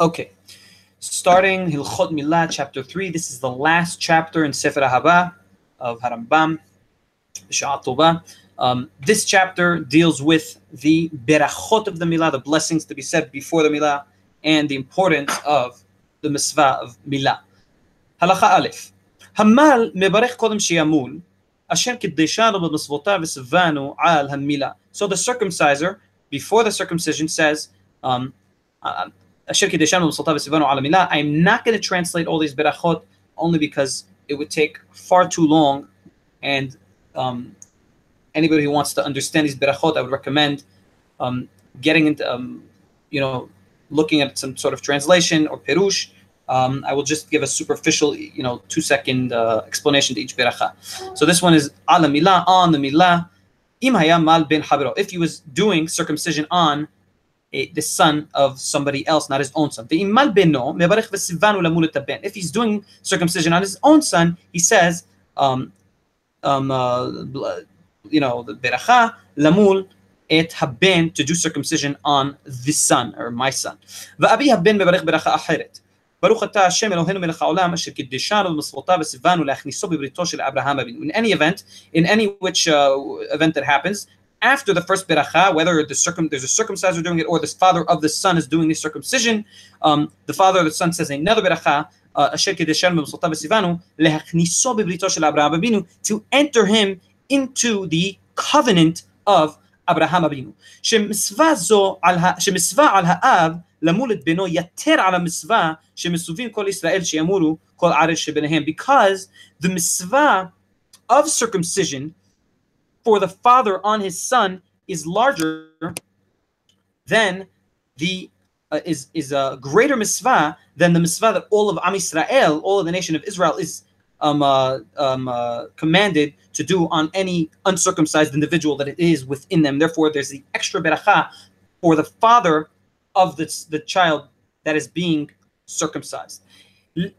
Okay, starting Hilchot Milah, chapter 3. This is the last chapter in Sefer Haba of Harambam, B'Sha'at Tova. Um, this chapter deals with the berachot of the Milah, the blessings to be said before the Milah, and the importance of the mitzvah of Milah. Halacha Aleph. המל מברך קודם שימול, אשר קידשנו במצוותיו וסבנו על המילה. So the circumciser, before the circumcision, says, um, I'm not going to translate all these berachot only because it would take far too long. And um, anybody who wants to understand these berachot, I would recommend um, getting into, um, you know, looking at some sort of translation or perush. Um, I will just give a superficial, you know, two second uh, explanation to each beracha. So this one is ala milah, on the milah, im hayam mal bin habro. If he was doing circumcision on the son of somebody else, not his own son. If he's doing circumcision on his own son, he says, um, um, uh, you know, the beracha lamul et haben to do circumcision on the son or my son. ואבי הבן מברך ברכה אחרת. ברוך אתה השם אלוהינו מלך העולם אשר קידשנו במצוותיו וציוונו להכניסו בבריתו של אברהם אבינו. In any event, in any which uh, event that happens, after the first beracha, whether the circum, there's a circumciser doing it or the father of the son is doing the circumcision, um, the father of the son says another beracha, אשר קידשנו במצוותיו וציוונו להכניסו בבריתו של אברהם אבינו, to enter him into the covenant of אברהם אבינו. שמצווה זו, על ה, שמצווה על האב למול את בנו יתר על המצווה שמסובים כל ישראל שימורו כל ארץ שביניהם. Because the מצווה of circumcision for the father on his son is larger than the uh, is is a greater mitzvah than the mitzvah that all of Am Israel, all of the nation of Israel, is um, uh, um, uh, commanded to do on any uncircumcised individual that it is within them. Therefore, there's the extra beracha for the father of the, the child that is being circumcised. And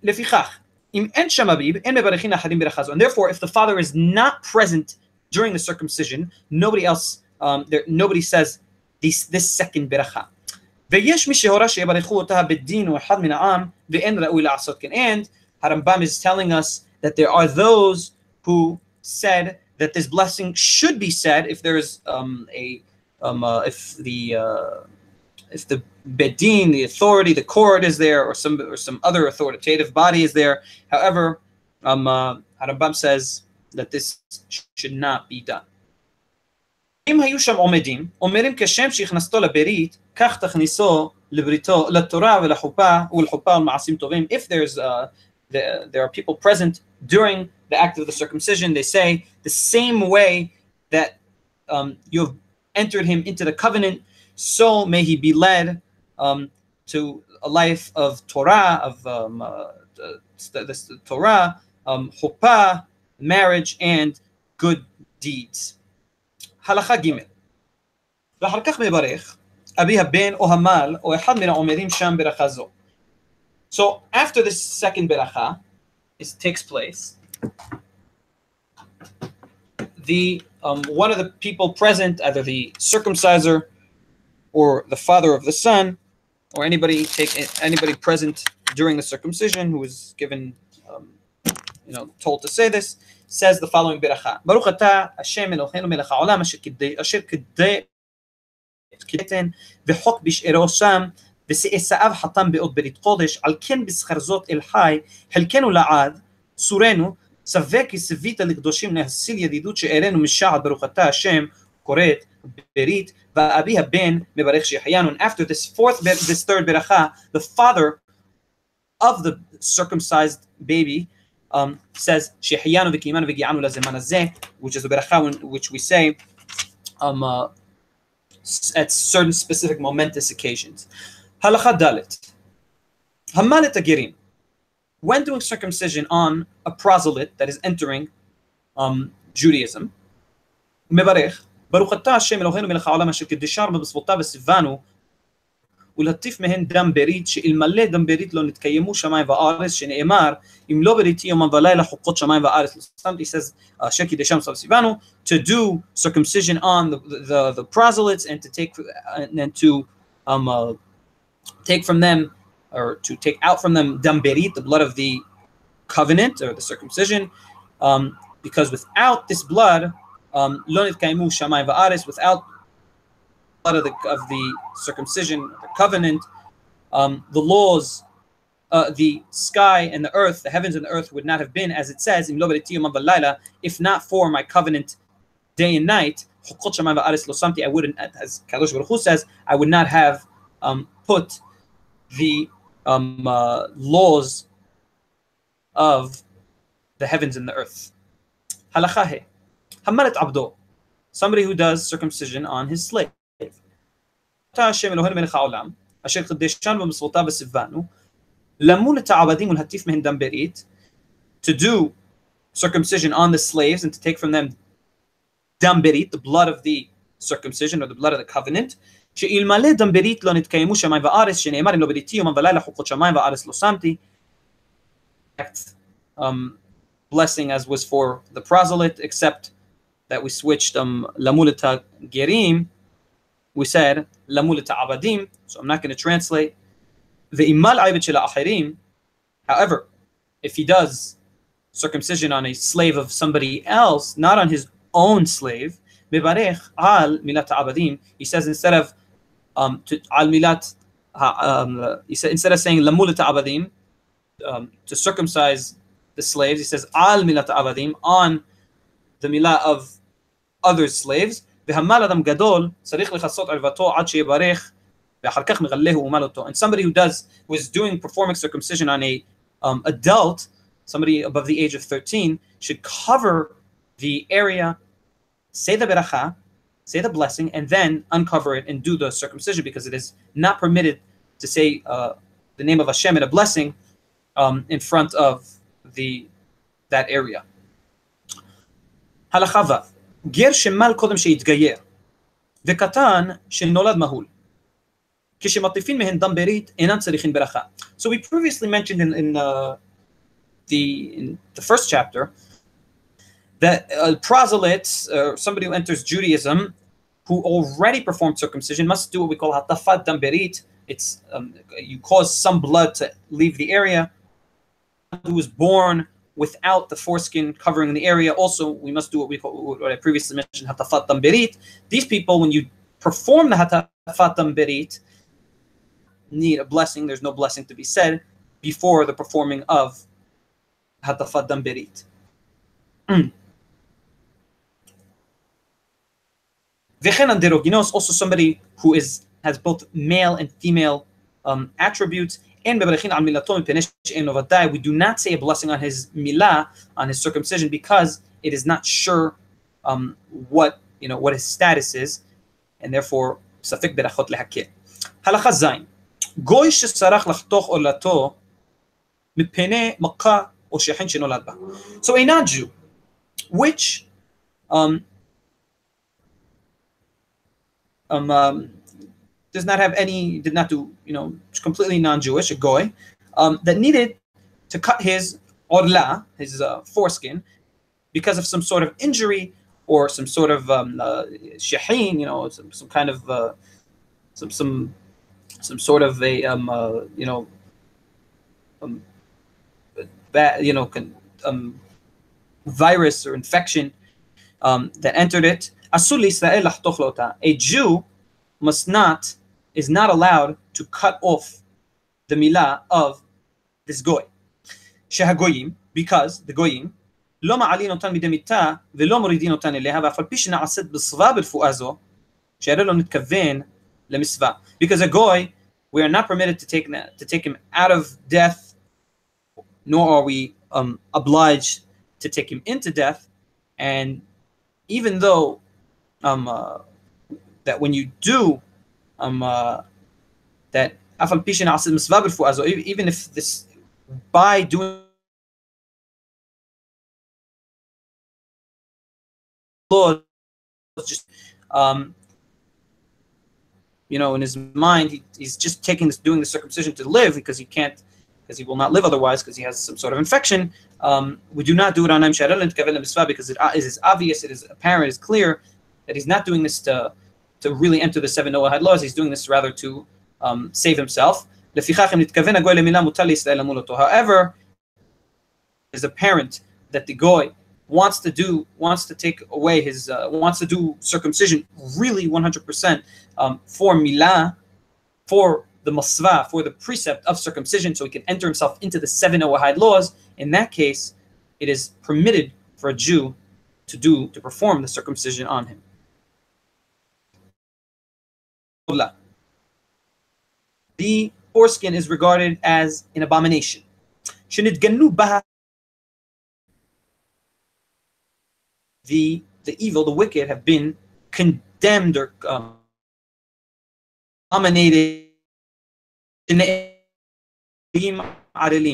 therefore, if the father is not present during the circumcision, nobody else, um, there, nobody says this, this second beracha. ויש מי שהורה שיברכו אותה בדין הוא אחד מן העם ואין ראוי לעשות כן. And Harambam is telling us that there are those who said that this blessing should be said if there is um, a um, uh, if the uh, if the bedin, the authority, the court is there, or some or some other authoritative body is there. However, um, uh, Harambam says that this should not be done. אם היו שם עומדים, אומרים כשם שהכנסתו לברית, כך תכניסו לבריתו, לתורה ולחופה ולחופה ולמעשים טובים. If there's, uh, the, there are people present during the act of the circumcision, they say the same way that um, you have entered him into the covenant, so may he be led um, to a life of Torah, of um, uh, the, the, the, Torah, um, marriage, and good deeds. הלכה ג' ואחר כך מברך אבי הבן או המל או אחד מן העומדים שם ברכה זו. So after this second beracha is, takes place, the um, one of the people present, either the circumciser or the father of the son, or anybody take anybody present during the circumcision who was given, um, you know, told to say this, says the following beracha: Baruch atah Hashem Eloheinu melech haolam asher כדתן וחוק בשארו שם ושעשאיו חתם באות ברית קודש על כן בסחרזות אל חי חלקנו לעד צורנו צווה כי צווית לקדושים להסיל ידידות שארנו משעד ברוך אתה השם קוראת ברית ואבי הבן מברך שיחיינו and after this fourth this third ברכה the father of the circumcised baby um, says Shehiyanu v'kiyimanu v'giyanu lazemana which is the beracha which we say um, uh, at certain specific momentous occasions. Halacha dalit. Hamalet agirim. When doing circumcision on a proselyte that is entering um, Judaism, mevarech, Baruch atah Hashem Eloheinu melech ha'olam asher kedishar b'besvotah v'sivanu ולהטיף מהן דם ברית, שאלמלא דם ברית לא נתקיימו שמיים וארץ, שנאמר, אם לא בריתי יומם ולילה חוקות שמיים וארץ. He says, אשר קידשם סבסיבנו, to do circumcision on the, the, the proselytes and to take and to um, uh, take from them or to take out from them damberit, the blood of the covenant or the circumcision, um, because without this blood, um, without blood of the, of the circumcision, the covenant, um, the laws, uh, the sky and the earth, the heavens and the earth would not have been, as it says, if not for my covenant day and night, I wouldn't, as Kadosh Baruch Hu says, I would not have um, put the um, uh, laws of the heavens and the earth. Halacha Hamalet abdo, somebody who does circumcision on his slave. אשר חידשנו במצוותיו וסיוונו, למול את העבדים ולהטיף מהן דם ברית, to do circumcision on the slaves and to take from them דם ברית, the blood of the circumcision or the blood of the covenant, שאלמלא דם ברית לא נתקיימו שמיים וארץ, שנאמר אם לא בריתי יומם ולילה חוקות שמיים וארץ לא שמתי. Um, blessing as was for the proselyte, except that we switched um, lamulita gerim, we said lamulita abadim, so I'm not going to translate. The imal achirim, however, if he does circumcision on a slave of somebody else, not on his own slave, al milat abadim, he says instead of um, to al milat, um, he said instead of saying lamulita abadim, um, to circumcise the slaves, he says al milat abadim on the milah of other slaves. והמל אדם גדול צריך לכסות ערבתו עד שיברך ואחר כך מגלהו ומל אותו. And somebody who does, who is doing performing circumcision on a um, adult, somebody above the age of 13, should cover the area, say the beracha, say the blessing, and then uncover it and do the circumcision because it is not permitted to say uh, the name of Hashem in a blessing um, in front of the that area. הלכה ו' גר שמל קודם שהתגייר, וקטן שנולד מהול. כשמטיפין מהן דם ברית, אינן צריכין ברכה. So we previously mentioned in, in, uh, the, in the first chapter that a proselyte, uh, somebody who enters Judaism, who already performed circumcision, must do what we call hatafat dam berit. It's um, you cause some blood to leave the area. Who was born without the foreskin covering the area. Also, we must do what we call, what I previously mentioned, hatafat berit. These people, when you perform the hatafat berit, need a blessing. There's no blessing to be said before the performing of hatafat berit. V'chen androginos, also somebody who is has both male and female um, attributes, we do not say a blessing on his milah, on his circumcision, because it is not sure um, what you know what his status is, and therefore ספק ברכות להקל. הלכה ז' גוי שסרח לחתוך עולתו מפני מכה או שכן שנולד בה. So a non-Jew, which um, um, um, does not have any, did not do, you know, completely non-Jewish, a goy, um, that needed to cut his orla, his uh, foreskin, because of some sort of injury or some sort of um, uh, you know, some, some kind of uh, some some some sort of a um, uh, you know um, bad you know con- um, virus or infection um, that entered it. A Jew must not is not allowed to cut off the milah of this goy. שהגויים, because the גויים, לא מעלין אותן מידי מיתה ולא מורידין אותן אליה, ואף על פי שנעשית בסבבה ברפואה זו, שהרי לא נתכוון למסווה. Because a goy, we are not permitted to take, to take him out of death, nor are we um, obliged to take him into death. And even though um, uh, that when you do um, uh, that even if this by doing Lord just um, you know in his mind he, he's just taking this doing the circumcision to live because he can't because he will not live otherwise because he has some sort of infection. Um, we do not do it on Am because it is obvious it is apparent it is clear that he's not doing this to to really enter the seven Noahide laws. He's doing this rather to um, save himself. However, is apparent that the goy wants to do, wants to take away his, uh, wants to do circumcision really 100% um, for milah, for the masva, for the precept of circumcision, so he can enter himself into the seven Noahide laws. In that case, it is permitted for a Jew to do, to perform the circumcision on him. The foreskin is regarded as an abomination. The, the evil, the wicked, have been condemned or um, dominated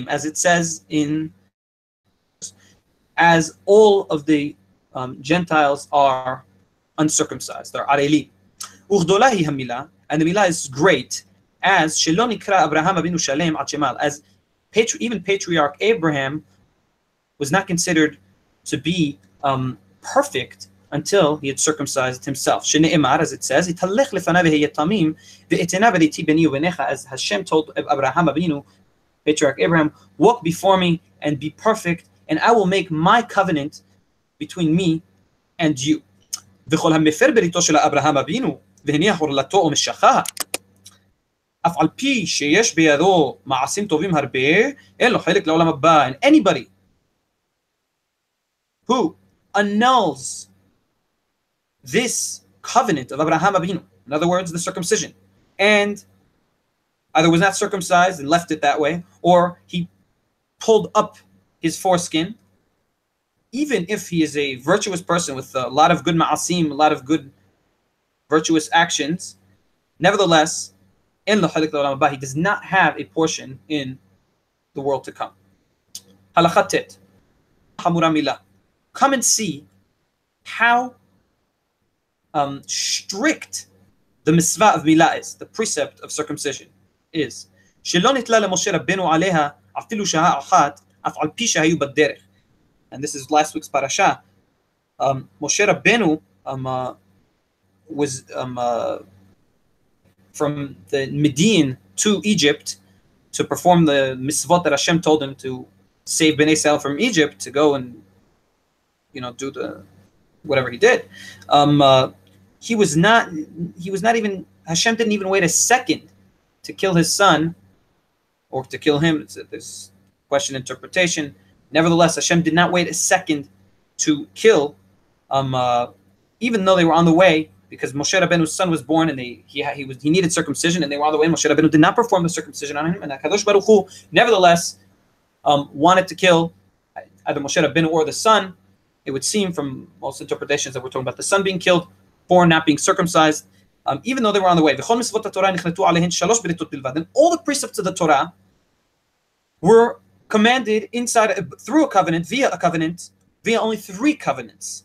as it says in as all of the um, Gentiles are uncircumcised, they're arelim. And the milah is great, as שלא נקרא אברהם אבינו שלם עד שמל, as even patriarch Abraham was not considered to be um, perfect until he had circumcised himself. שנאמר, as it says, יתהלך לפניו ויהיה תמים, ואתנה בריתי בני ובניך, as Hashem told Abraham Abinu, patriarch Abraham, walk before me and be perfect, and I will make my covenant between me and you. וכל המפר בריתו של אברהם אבינו, והניח עורלתו ומשכה, אף על פי שיש בידו מעשים טובים הרבה, אין לו חלק לעולם הבא. And anybody who annuls this covenant of Abraham Abinu, in other words, the circumcision, and either was not circumcised and left it that way, or he pulled up his foreskin, even if he is a virtuous person with a lot of good ma'asim, a lot of good virtuous actions, nevertheless, in the he does not have a portion in the world to come. Halakhatet, Hamuramila. Come and see how um, strict the mitzvah of milah is, the precept of circumcision is. שלא נתלה למשה רבנו עליה אפילו שעה אחת, אף על פי שהיו בדרך. And this is last week's parasha. Um, Moshe Rabbeinu um, uh, was um, uh, from the Midian to Egypt to perform the mitzvot that Hashem told him to save Bnei Israel from Egypt to go and you know do the whatever he did. Um, uh, he was not he was not even Hashem didn't even wait a second to kill his son or to kill him. It's a, there's question interpretation. Nevertheless, Hashem did not wait a second to kill, um, uh, even though they were on the way, because Moshe Rabbeinu's son was born and they, he, he, was, he needed circumcision and they were on the way. Moshe Rabbeinu did not perform the circumcision on him, and Hakadosh Baruch Hu, nevertheless, um, wanted to kill either Moshe Rabbeinu or the son. It would seem from most interpretations that we're talking about the son being killed born not being circumcised, um, even though they were on the way. And all the precepts of the Torah were commanded inside through a covenant, via a covenant, via only three covenants.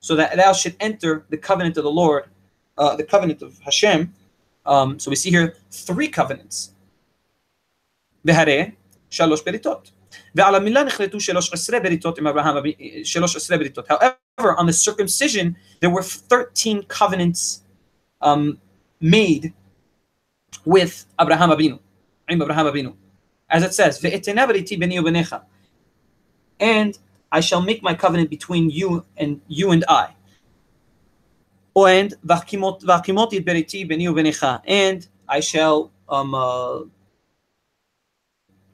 so that thou should enter the covenant of the Lord, uh, the covenant of Hashem. Um, so we see here three covenants. However, on the circumcision, there were 13 covenants um, made with Abraham Abinu, Abraham Abinu as it says, and I shall make my covenant between you and you and I. And and I shall um uh,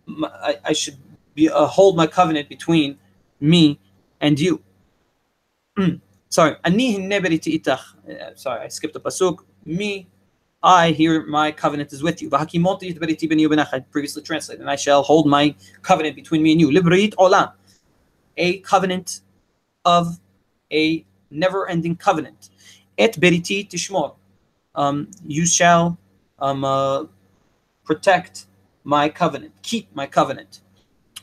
I, I should be uh, hold my covenant between me and you. sorry, uh, sorry, I skipped a pasuk. Me I here my covenant is with you. Previously translated, and I shall hold my covenant between me and you. Olam, a covenant of a never-ending covenant. Et beriti tishmor, um, you shall um, uh, protect my covenant. Keep my covenant.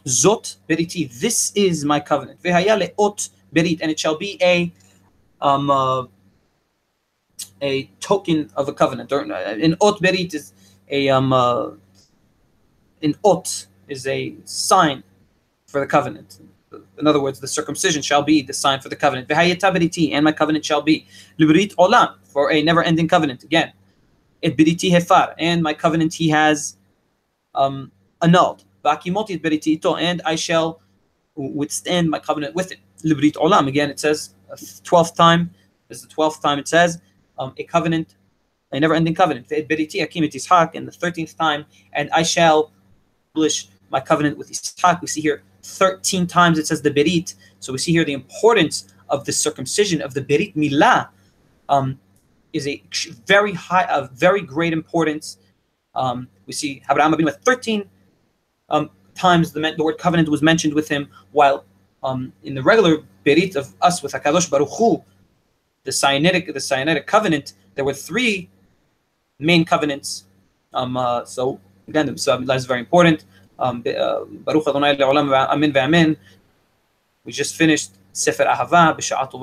Zot beriti. This is my covenant. Vehaya leot berit, and it shall be a um uh, a token of a covenant. Or uh, an ot berit is a um uh, an ot is a sign for the covenant. In other words, the circumcision shall be the sign for the covenant. And my covenant shall be librit olam for a never-ending covenant. Again, beriti hefar, and my covenant he has um, annulled. Bakimoti beriti ito, and I shall withstand my covenant with it. Librit olam. Again, it says twelfth time. This is the twelfth time it says um, a covenant, a never-ending covenant. Beriti akimit ishak, and the thirteenth time, and I shall publish my covenant with Ishaq. We see here 13 times it says the berit. So we see here the importance of the circumcision of the berit milah um, is a very high, a very great importance. Um, we see Abraham with 13 um, times the, the, word covenant was mentioned with him, while um, in the regular berit of us with Hakadosh Baruch Hu, the Sinaitic, the Sinaitic covenant, there were three main covenants. Um, uh, so again, so that is very important. Um, uh, Baruch Adonai le'olam amin ve'amin. We just finished Sefer Ahava b'sha'at